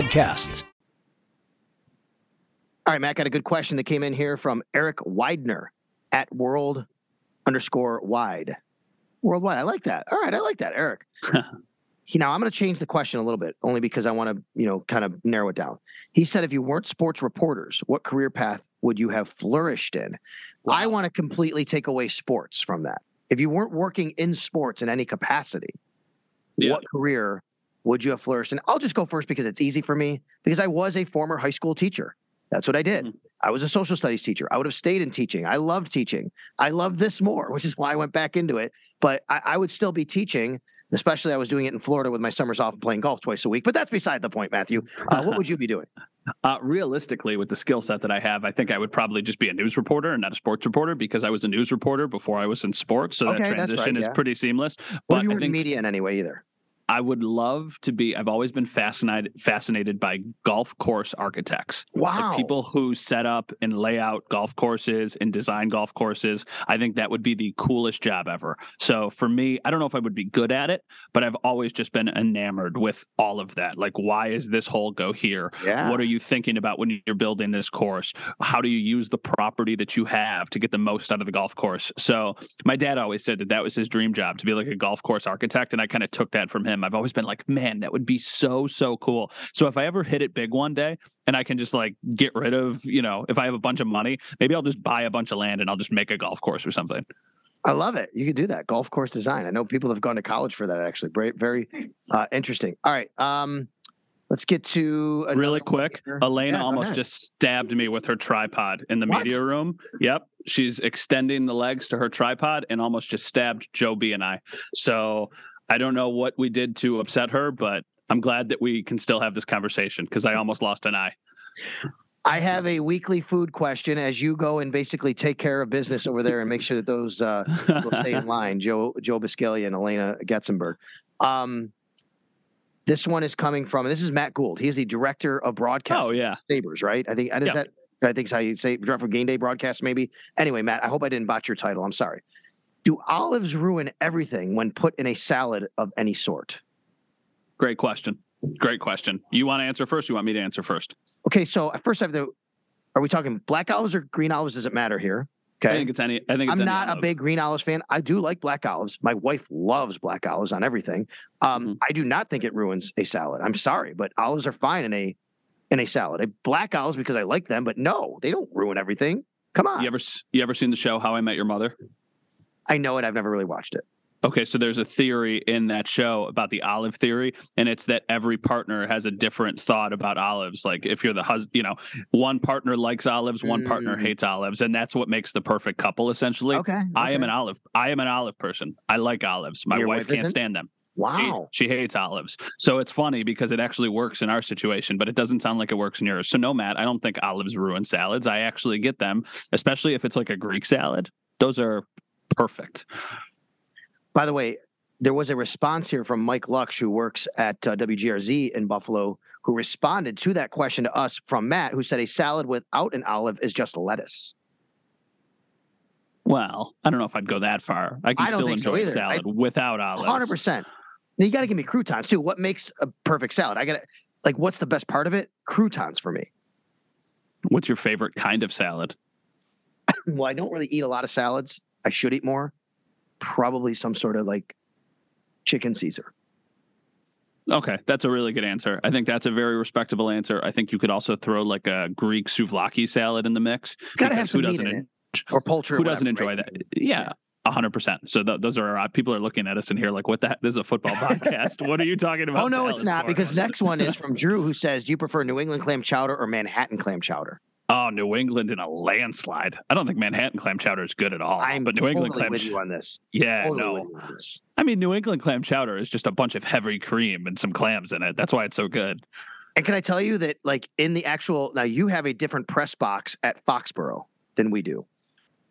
podcasts. All right, Matt, got a good question that came in here from Eric Widener at world underscore wide. Worldwide. I like that. All right, I like that, Eric. he now I'm going to change the question a little bit, only because I want to, you know, kind of narrow it down. He said, if you weren't sports reporters, what career path would you have flourished in? Wow. I want to completely take away sports from that. If you weren't working in sports in any capacity, yeah. what career would you have flourished? And I'll just go first because it's easy for me because I was a former high school teacher. That's what I did. Mm-hmm. I was a social studies teacher. I would have stayed in teaching. I loved teaching. I love this more, which is why I went back into it. But I, I, would still be teaching, especially I was doing it in Florida with my summers off and playing golf twice a week. But that's beside the point, Matthew. Uh, what would you be doing? Uh, realistically, with the skill set that I have, I think I would probably just be a news reporter and not a sports reporter because I was a news reporter before I was in sports. So okay, that transition right, yeah. is pretty seamless. But well, you were in media in any way either. I would love to be. I've always been fascinated fascinated by golf course architects. Wow, like people who set up and lay out golf courses and design golf courses. I think that would be the coolest job ever. So for me, I don't know if I would be good at it, but I've always just been enamored with all of that. Like, why is this hole go here? Yeah. What are you thinking about when you're building this course? How do you use the property that you have to get the most out of the golf course? So my dad always said that that was his dream job to be like a golf course architect, and I kind of took that from him I've always been like, man, that would be so, so cool. So if I ever hit it big one day and I can just like get rid of, you know, if I have a bunch of money, maybe I'll just buy a bunch of land and I'll just make a golf course or something. I love it. You could do that. Golf course design. I know people have gone to college for that actually. Very, very uh, interesting. All right. Um, Let's get to really quick. Alaina yeah, almost just stabbed me with her tripod in the what? media room. Yep. She's extending the legs to her tripod and almost just stabbed Joe B and I. So I don't know what we did to upset her, but I'm glad that we can still have this conversation because I almost lost an eye. I have a weekly food question as you go and basically take care of business over there and make sure that those uh, will stay in line. Joe Joe Buscaglia and Alaina Getzenberg. Um, this one is coming from. This is Matt Gould. He is the director of broadcast. Oh yeah, Sabres, right? I think is yeah. that. I think is how you say director of game day broadcast, maybe. Anyway, Matt, I hope I didn't botch your title. I'm sorry. Do olives ruin everything when put in a salad of any sort? Great question. Great question. You want to answer first? you want me to answer first? Okay, so first I have to. Are we talking black olives or green olives? Does it matter here? Okay. I think it's any. I think it's I'm not olive. a big green olives fan. I do like black olives. My wife loves black olives on everything. Um, mm-hmm. I do not think it ruins a salad. I'm sorry, but olives are fine in a in a salad. A black olives because I like them, but no, they don't ruin everything. Come on. You ever you ever seen the show How I Met Your Mother? I know it. I've never really watched it. Okay, so there's a theory in that show about the olive theory, and it's that every partner has a different thought about olives. Like if you're the husband, you know, one partner likes olives, one mm. partner hates olives, and that's what makes the perfect couple. Essentially, okay, okay. I am an olive. I am an olive person. I like olives. My wife, wife can't stand them. Wow. She, she, hates olives. So it's funny because it actually works in our situation, but it doesn't sound like it works in yours. So no, Matt, I don't think olives ruin salads. I actually get them, especially if it's like a Greek salad. Those are perfect. By the way, there was a response here from Mike Lux, who works at uh, WGRZ in Buffalo, who responded to that question to us from Matt, who said a salad without an olive is just lettuce. Well, I don't know if I'd go that far. I can I still enjoy so salad I, without olives. Hundred percent. You got to give me croutons too. What makes a perfect salad? I got to like. What's the best part of it? Croutons for me. What's your favorite kind of salad? well, I don't really eat a lot of salads. I should eat more. Probably some sort of like chicken Caesar. Okay, that's a really good answer. I think that's a very respectable answer. I think you could also throw like a Greek souvlaki salad in the mix. It's got to have some who doesn't it. Or poultry. who or doesn't enjoy right? that? Yeah. a hundred percent. So th- those are uh, people are looking at us and here like, what the? This is a football podcast. what are you talking about? Oh no, it's not because next one is from Drew who says, "Do you prefer New England clam chowder or Manhattan clam chowder?" Oh, New England in a landslide. I don't think Manhattan clam chowder is good at all. I'm but New England totally clam, with you on this. yeah, Totally no. with you on this. I mean, New England clam chowder is just a bunch of heavy cream and some clams in it. That's why it's so good. And can I tell you that, like in the actual now, you have a different press box at Foxborough than we do.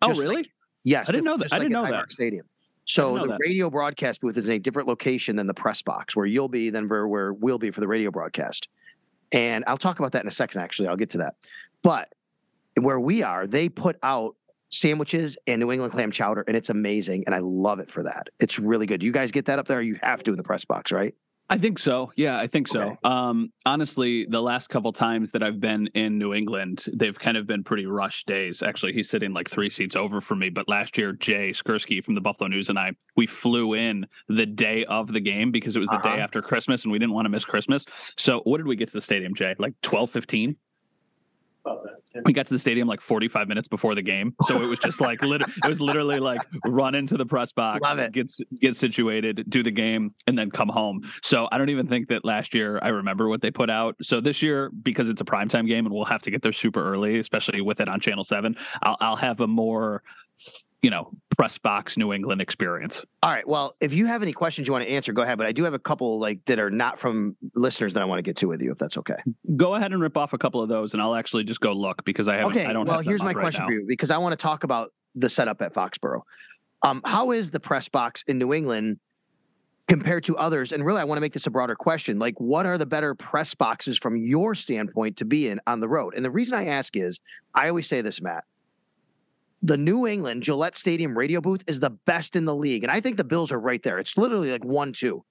Oh, Just like- really? Yes, I didn't know that. I didn't at know that. Stadium. So the that. radio broadcast booth is in a different location than the press box, where you'll be than where, where we'll be for the radio broadcast. And I'll talk about that in a second. Actually, I'll get to that. But where we are, they put out sandwiches and New England clam chowder, and it's amazing. And I love it for that. It's really good. Do you guys get that up there? You have to in the press box, right? I think so. Yeah, I think so. Okay. Um, honestly, the last couple times that I've been in New England, they've kind of been pretty rush days. Actually, he's sitting like three seats over from me. But last year, Jay Skurski from the Buffalo News and I, we flew in the day of the game because it was the Uh-huh. day after Christmas and we didn't want to miss Christmas. So what did we get to the stadium, Jay? Like 12, 15? We got to the stadium like 45 minutes before the game. So it was just like, lit- it was literally like run into the press box, Love it. get, get situated, do the game, and then come home. So I don't even think that last year I remember what they put out. So this year, because it's a primetime game and we'll have to get there super early, especially with it on Channel 7, I'll, I'll have a more, you know, press box New England experience. All right. Well, if you have any questions you want to answer, go ahead. But I do have a couple like that are not from listeners that I want to get to with you, if that's okay. Go ahead and rip off a couple of those and I'll actually just go look because I haven't, Okay. I don't well, have here's my right question now. for you because I want to talk about the setup at Foxborough. Um, how is the press box in New England compared to others? And really, I want to make this a broader question. Like, what are the better press boxes from your standpoint to be in on the road? And the reason I ask is, I always say this, Matt. The New England Gillette Stadium radio booth is the best in the league. And I think the Bills are right there. It's literally like one, two.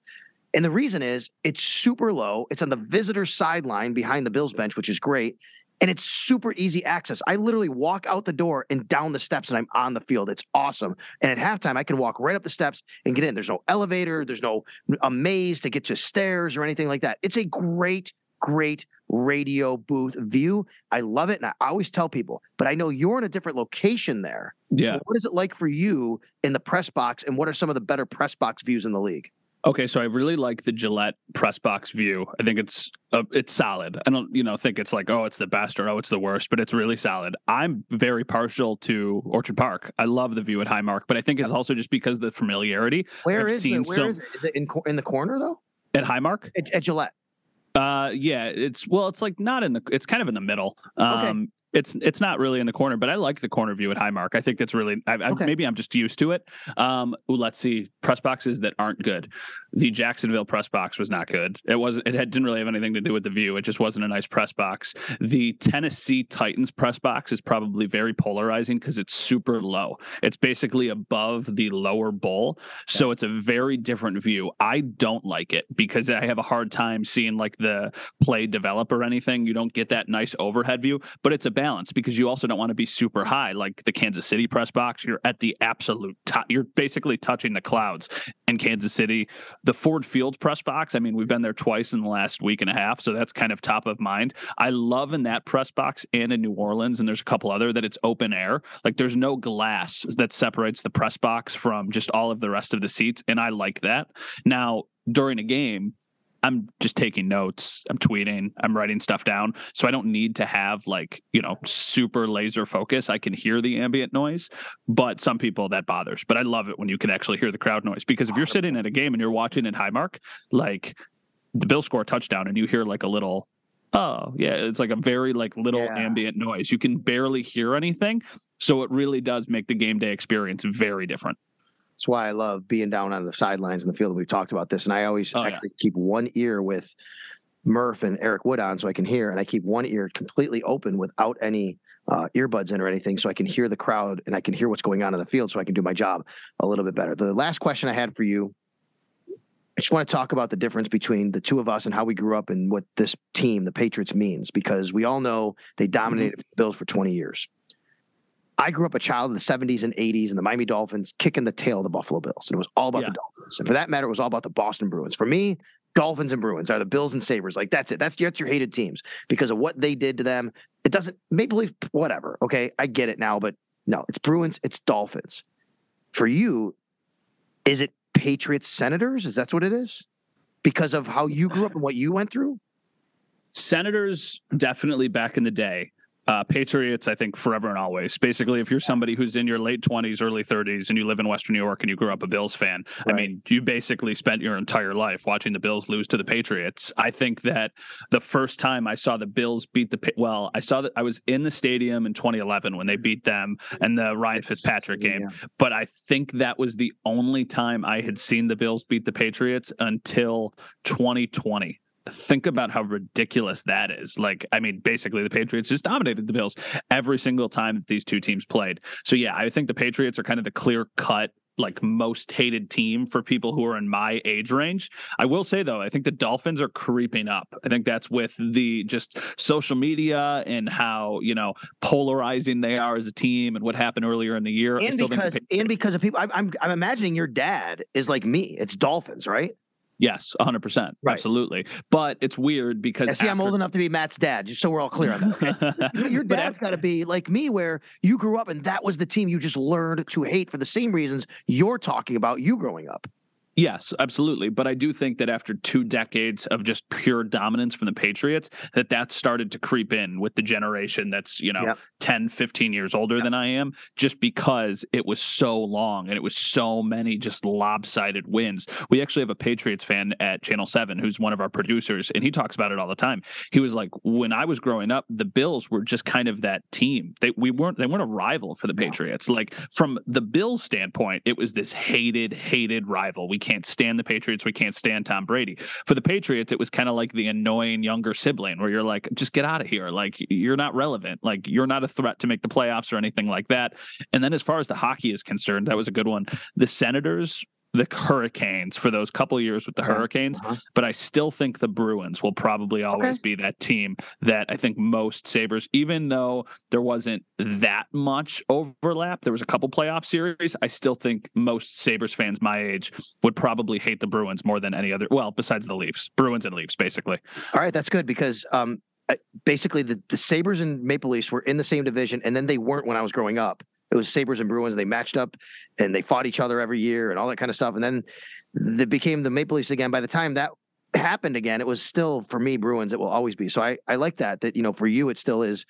And the reason is it's super low. It's on the visitor sideline behind the Bills bench, which is great. And it's super easy access. I literally walk out the door and down the steps and I'm on the field. It's awesome. And at halftime, I can walk right up the steps and get in. There's no elevator, there's no a maze to get to stairs or anything like that. It's a great, great radio booth view. I love it. And I always tell people, but I know you're in a different location there. Yeah. So what is it like for you in the press box? And what are some of the better press box views in the league? Okay, so I really like the Gillette press box view. I think it's uh, it's solid. I don't, you know, think it's like oh, it's the best or oh, it's the worst, but it's really solid. I'm very partial to Orchard Park. I love the view at Highmark, but I think it's also just because of the familiarity Where I've is seen it? Where some- is it? Is it in, in the corner though? at Highmark. At, at Gillette. Uh, yeah, it's well, it's like not in the, it's kind of in the middle. Um, it's it's not really in the corner, but I like the corner view at Highmark. I think that's really, I, I, Okay. maybe I'm just used to it. Um, ooh, let's see, press boxes that aren't good. The Jacksonville press box was not good. It wasn't. It had, didn't really have anything to do with the view. It just wasn't a nice press box. The Tennessee Titans press box is probably very polarizing because it's super low. It's basically above the lower bowl, so it's a very different view. I don't like it because I have a hard time seeing like the play develop or anything. You don't get that nice overhead view, but it's a balance because you also don't want to be super high like the Kansas City press box. You're at the absolute top. You're basically touching the clouds in Kansas City. The Ford Field press box, I mean, we've been there twice in the last week and a half, so that's kind of top of mind. I love in that press box and in New Orleans, and there's a couple other that it's open air. Like there's no glass that separates the press box from just all of the rest of the seats, and I like that. Now, during a game, I'm just taking notes, I'm tweeting, I'm writing stuff down. So I don't need to have like, you know, super laser focus. I can hear the ambient noise, but some people that bothers. But I love it when you can actually hear the crowd noise because if you're sitting at a game and you're watching at Highmark, like the Bill score a touchdown and you hear like a little oh yeah it's like a very like little Yeah. ambient noise you can barely hear anything so it really does make the game day experience very different That's why I love being down on the sidelines in the field. We've talked about this, and I always Oh, yeah. keep one ear with Murph and Eric Wood on so I can hear, and I keep one ear completely open without any uh, earbuds in or anything, so I can hear the crowd and I can hear what's going on in the field, so I can do my job a little bit better. The last question I had for you, I just want to talk about the difference between the two of us and how we grew up and what this team, the Patriots, means, because we all know they dominated the Bills for 20 years. I grew up a child in the 70s and 80s and the Miami Dolphins kicking the tail of the Buffalo Bills. And it was all about Yeah. the Dolphins. And for that matter, it was all about the Boston Bruins. For me, Dolphins and Bruins are the Bills and Sabres. Like that's it. That's that's your hated teams because of what they did to them. It doesn't Maple Leaf, whatever. Okay, I get it now, but no, it's Bruins, it's Dolphins. For you, is it Patriots Senators? Is that what it is? Because of how you grew up and what you went through? Senators definitely back in the day. Uh, Patriots, I think, forever and always. Basically, if you're somebody who's in your late 20s, early 30s, and you live in Western New York and you grew up a Bills fan, right. I mean, you basically spent your entire life watching the Bills lose to the Patriots. I think that the first time I saw the Bills beat the well, I saw that I was in the stadium in 2011 when they beat them and the Ryan Fitzpatrick game. Yeah. But I think that was the only time I had seen the Bills beat the Patriots until 2020 think about how ridiculous that is. Like, I mean, basically, the Patriots just dominated the Bills every single time that these two teams played. So, yeah, I think the Patriots are kind of the clear cut like most hated team for people who are in my age range. I will say though, I think the Dolphins are creeping up. I think that's with the just social media and how, you know, polarizing they are as a team and what happened earlier in the year. And because and because of people I'm, I'm I'm imagining your dad is like me. It's Dolphins, right? Yes, 100%. Right. Absolutely. But it's weird because. Yeah, see, after... I'm old enough to be Matt's dad, just so we're all clear on that. Okay? Your dad's got to be like me, where you grew up and that was the team you just learned to hate for the same reasons you're talking about you growing up. Yes, absolutely. But I do think that after two decades of just pure dominance from the Patriots, that that started to creep in with the generation that's, you know, yep. 10, 15 years older yep. than I am, just because it was so long and it was so many just lopsided wins. We actually have a Patriots fan at Channel 7 who's one of our producers, and he talks about it all the time. He was like, when I was growing up, the Bills were just kind of that team. They we weren't they weren't a rival for the Patriots. Like from the Bills standpoint, it was this hated, hated rival. We can't stand the Patriots. We can't stand Tom Brady. For the Patriots, it was kind of like the annoying younger sibling where you're like, just get out of here. Like, you're not relevant. Like, you're not a threat to make the playoffs or anything like that. And then as far as the hockey is concerned, that was a good one. The Senators the Hurricanes for those couple years with the. Hurricanes, uh-huh. but I still think the Bruins will probably always okay. be that team that I think most Sabres, even though there wasn't that much overlap, there was a couple playoff series. I still think most Sabres fans my age would probably hate the Bruins more than any other. Well, besides the Leafs, Bruins and Leafs, basically. All right, that's good because um, basically the, the Sabres and Maple Leafs were in the same division, and then they weren't when I was growing up it was Sabres and Bruins. They matched up and they fought each other every year and all that kind of stuff. And then they became the Maple Leafs again. By the time that happened again, it was still for me Bruins. It will always be. So I I like that. That you know for you it still is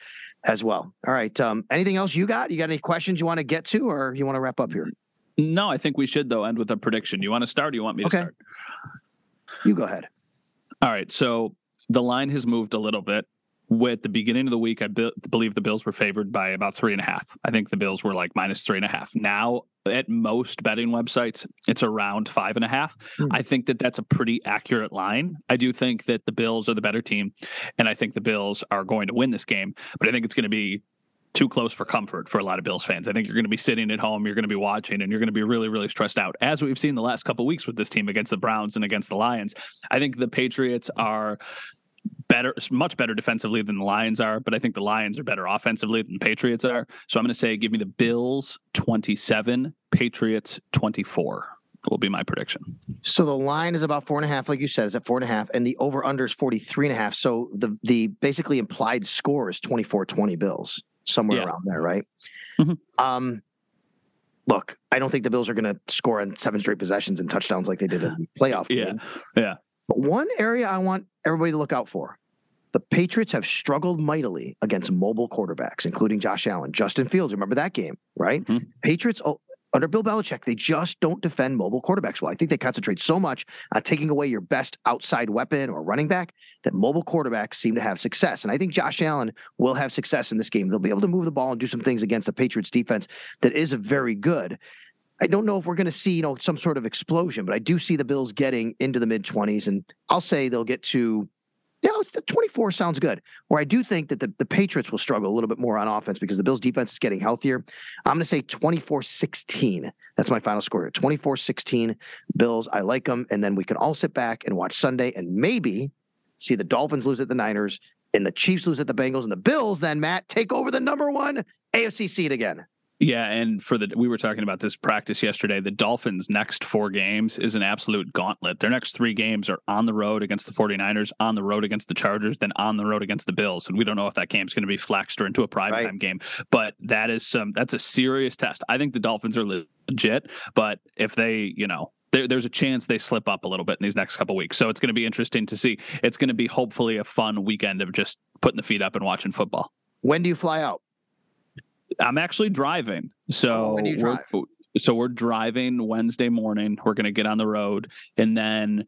as well. All right. Um, anything else you got? You got any questions you want to get to, or you want to wrap up here? No, I think we should though end with a prediction. You want to start? or You want me to okay. start? You go ahead. All right. So the line has moved a little bit with the beginning of the week, I be- believe the Bills were favored by about three and a half. I think the Bills were like minus three and a half. Now, at most betting websites, it's around five and a half. Mm. I think that that's a pretty accurate line. I do think that the Bills are the better team, and I think the Bills are going to win this game. But I think it's going to be too close for comfort for a lot of Bills fans. I think you're going to be sitting at home, you're going to be watching, and you're going to be really, really stressed out, as we've seen the last couple weeks with this team against the Browns and against the Lions. I think the Patriots are better, much better defensively than the Lions are, but I think the Lions are better offensively than the Patriots are. So I'm going to say, give me the Bills 27, Patriots 24 will be my prediction. So the line is about four and a half, like you said, is at four and a half, and the over under is 43 and a half. So the the basically implied score is 24 20 Bills, somewhere yeah. around there, right? Mm-hmm. Um, look, I don't think the Bills are going to score on seven straight possessions and touchdowns like they did in the playoff yeah. game. Yeah. But one area I want everybody to look out for the Patriots have struggled mightily against mobile quarterbacks, including Josh Allen, Justin Fields. Remember that game, right? Mm-hmm. Patriots oh, under Bill Belichick, they just don't defend mobile quarterbacks well. I think they concentrate so much on taking away your best outside weapon or running back that mobile quarterbacks seem to have success. And I think Josh Allen will have success in this game. They'll be able to move the ball and do some things against the Patriots defense that is very good. I don't know if we're going to see, you know, some sort of explosion, but I do see the Bills getting into the mid 20s and I'll say they'll get to yeah, it's the 24 sounds good. Where I do think that the, the Patriots will struggle a little bit more on offense because the Bills defense is getting healthier. I'm going to say 24 16. That's my final score 24 16 Bills. I like them. And then we can all sit back and watch Sunday and maybe see the Dolphins lose at the Niners and the Chiefs lose at the Bengals and the Bills then, Matt, take over the number one AFC seed again. Yeah, and for the we were talking about this practice yesterday. The Dolphins' next four games is an absolute gauntlet. Their next three games are on the road against the 49ers, on the road against the Chargers, then on the road against the Bills. And we don't know if that game's going to be flexed or into a primetime right. game. But that is some that's a serious test. I think the Dolphins are legit, but if they, you know, there, there's a chance they slip up a little bit in these next couple weeks. So it's going to be interesting to see. It's going to be hopefully a fun weekend of just putting the feet up and watching football. When do you fly out? I'm actually driving. So oh, when you drive? so we're driving Wednesday morning. We're going to get on the road and then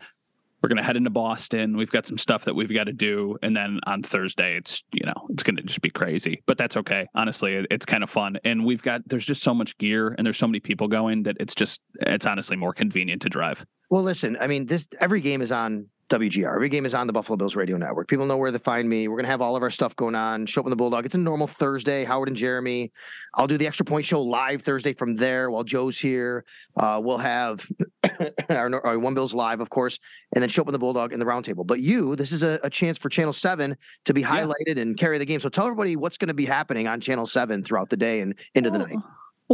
we're going to head into Boston. We've got some stuff that we've got to do. And then on Thursday, it's, you know, it's going to just be crazy, but that's okay. Honestly, it's kind of fun. And we've got, there's just so much gear and there's so many people going that it's just, it's honestly more convenient to drive. Well, listen, I mean, this, every game is on WGR. Every game is on the Buffalo Bills radio network. People know where to find me. We're going to have all of our stuff going on. Schopp and the Bulldog. It's a normal Thursday. Howard and Jeremy. I'll do the Extra Point Show live Thursday from there while Joe's here. Uh, we'll have our, our, One Bills live, of course, and then Schopp and the Bulldog in the roundtable. But you, this is a, a, chance for Channel 7 to be highlighted yeah. and carry the game. So tell everybody what's going to be happening on Channel 7 throughout the day and into oh. the night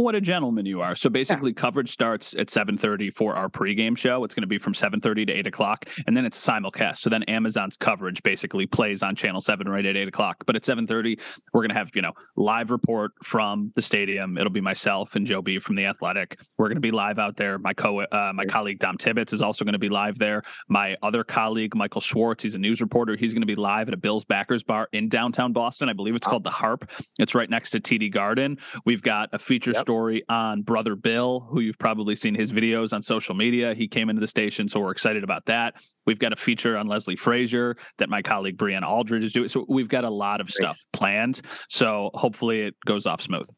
what a gentleman you are. So basically, yeah. coverage starts at 7:30 for our pregame show. It's going to be from 7:30 to 8 o'clock, and then it's a simulcast. So then Amazon's coverage basically plays on Channel 7 right at 8 o'clock. But at 7:30, we're going to have you know live report from the stadium. It'll be myself and Joe B from the Athletic. We're going to be live out there. My co uh, my colleague Dom Tibbetts is also going to be live there. My other colleague Michael Schwartz, he's a news reporter. He's going to be live at a Bills backers bar in downtown Boston. I believe it's called the Harp. It's right next to TD Garden. We've got a feature yep. Story on Brother Bill, who you've probably seen his videos on social media. He came into the station, so we're excited about that. We've got a feature on Leslie Frazier that my colleague Brianna Aldridge is doing. So we've got a lot of stuff planned. So hopefully it goes off smooth.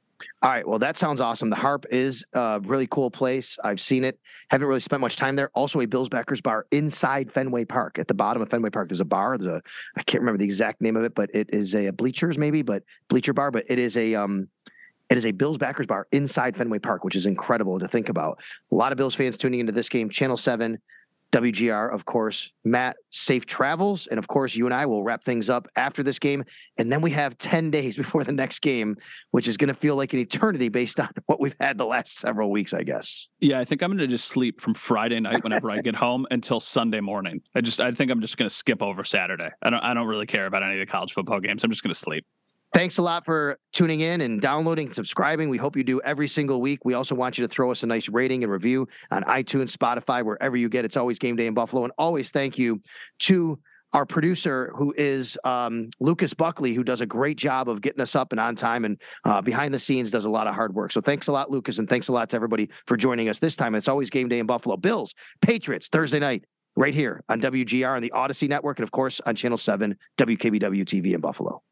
All right. Well, that sounds awesome. The Harp is a really cool place. I've seen it. Haven't really spent much time there. Also, a Bills backers bar inside Fenway Park. At the bottom of Fenway Park, there's a bar. There's a I can't remember the exact name of it, but it is a bleachers maybe, but bleacher bar. But it is a um it is a Bills backers bar inside Fenway Park, which is incredible to think about. A lot of Bills fans tuning into this game. Channel 7, WGR, of course. Matt, safe travels. And of course, you and I will wrap things up after this game. And then we have 10 days before the next game, which is going to feel like an eternity based on what we've had the last several weeks, I guess. Yeah, I think I'm going to just sleep from Friday night whenever I get home until Sunday morning. I just, I think I'm just going to skip over Saturday. I don't, I don't really care about any of the college football games. I'm just going to sleep. Thanks a lot for tuning in and downloading and subscribing. We hope you do every single week. We also want you to throw us a nice rating and review on iTunes, Spotify, wherever you get. It's always game day in Buffalo. And always thank you to our producer, who is um, Lucas Buckley, who does a great job of getting us up and on time and uh, behind the scenes does a lot of hard work. So thanks a lot, Lucas, and thanks a lot to everybody for joining us this time. It's always game day in Buffalo. Bills, Patriots, Thursday night, right here on WGR on the Audacy Network, and of course on Channel 7, WKBW TV in Buffalo.